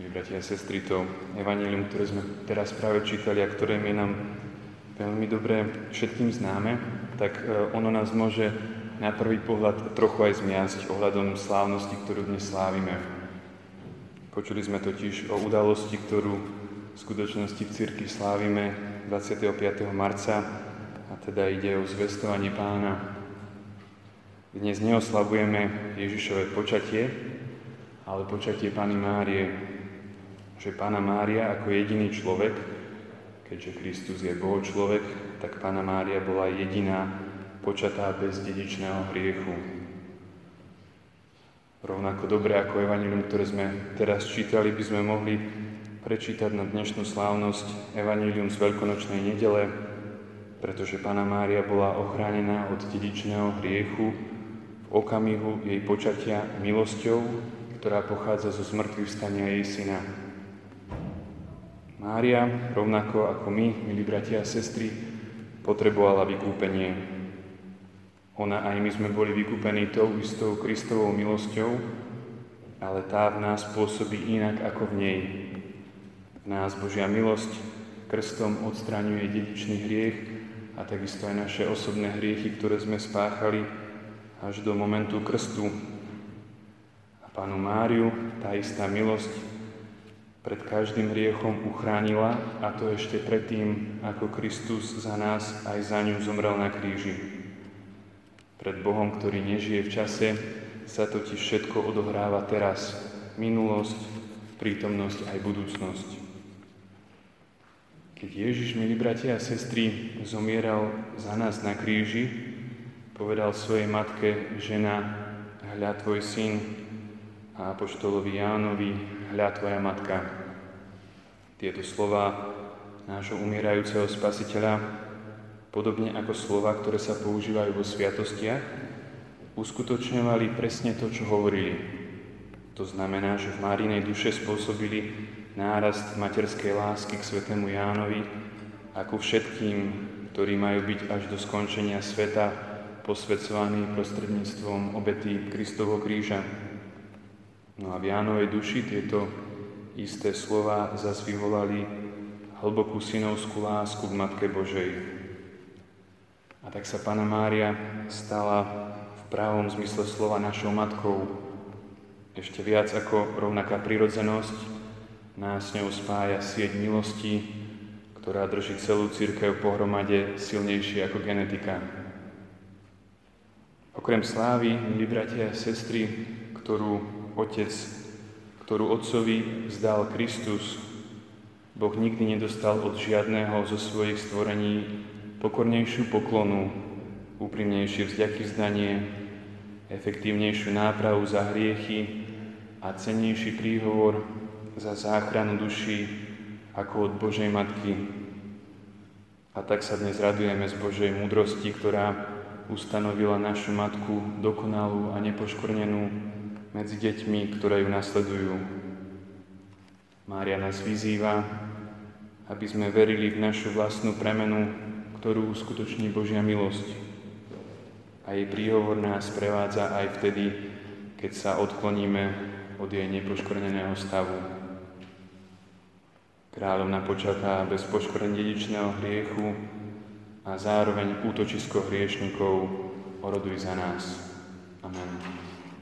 Milí bratia a sestry, to evanílium, ktoré sme teraz práve čítali a ktoré je nám veľmi dobre všetkým známe, tak e, ono nás môže na prvý pohľad trochu aj zmiasť ohľadom slávnosti, ktorú dnes slávime. Počuli sme totiž o udalosti, ktorú v skutočnosti v cirkvi slávime 25. marca, a teda ide o zvestovanie pána. Dnes neoslavujeme Ježišové počatie, ale počatie Pany Márie, že Pána Mária ako jediný človek, keďže Kristus je Boho človek, tak Pána Mária bola jediná počatá bez dedičného hriechu. Rovnako dobre ako Evangelium, ktoré sme teraz čítali, by sme mohli prečítať na dnešnú slávnosť Evangelium z Veľkonočnej nedele, pretože Pána Mária bola ochránená od dedičného hriechu v okamihu jej počatia milosťou, ktorá pochádza zo zmrtvých vstania jej syna. Mária, rovnako ako my, milí bratia a sestry, potrebovala vykúpenie. Ona aj my sme boli vykúpení tou istou Kristovou milosťou, ale tá v nás pôsobí inak ako v nej. V nás Božia milosť krstom odstraňuje dedičný hriech a takisto aj naše osobné hriechy, ktoré sme spáchali až do momentu krstu. A Pánu Máriu tá istá milosť pred každým hriechom uchránila a to ešte predtým, ako Kristus za nás aj za ňu zomrel na kríži. Pred Bohom, ktorý nežije v čase, sa totiž všetko odohráva teraz. Minulosť, prítomnosť aj budúcnosť. Keď Ježiš, milí bratia a sestry, zomieral za nás na kríži, povedal svojej matke, žena, hľa tvoj syn, a apoštolovi Jánovi, hľa tvoja matka. Tieto slova nášho umierajúceho spasiteľa, podobne ako slova, ktoré sa používajú vo sviatostiach, uskutočňovali presne to, čo hovorili. To znamená, že v Márinej duše spôsobili nárast materskej lásky k svetému Jánovi a ku všetkým, ktorí majú byť až do skončenia sveta posvedcovaní prostredníctvom obety Kristovho kríža. No a v Jánovej duši tieto isté slova zas vyvolali hlbokú synovskú lásku k Matke Božej. A tak sa Pana Mária stala v pravom zmysle slova našou matkou. Ešte viac ako rovnaká prirodzenosť nás s ňou spája sieť milosti, ktorá drží celú církev pohromade silnejšie ako genetika. Okrem slávy, milí bratia a sestry, ktorú Otec, ktorú Otcovi vzdal Kristus, Boh nikdy nedostal od žiadného zo svojich stvorení pokornejšiu poklonu, úprimnejšie vzďaky vzdanie, efektívnejšiu nápravu za hriechy a cennejší príhovor za záchranu duší ako od Božej Matky. A tak sa dnes radujeme z Božej múdrosti, ktorá ustanovila našu Matku dokonalú a nepoškvrnenú medzi deťmi, ktoré ju nasledujú. Mária nás vyzýva, aby sme verili v našu vlastnú premenu, ktorú uskutoční Božia milosť. A jej príhovor nás prevádza aj vtedy, keď sa odkloníme od jej nepoškvrneného stavu. Kráľovna počatá bez poškvrn dedičného hriechu a zároveň útočisko hriešnikov oroduj za nás. Amen.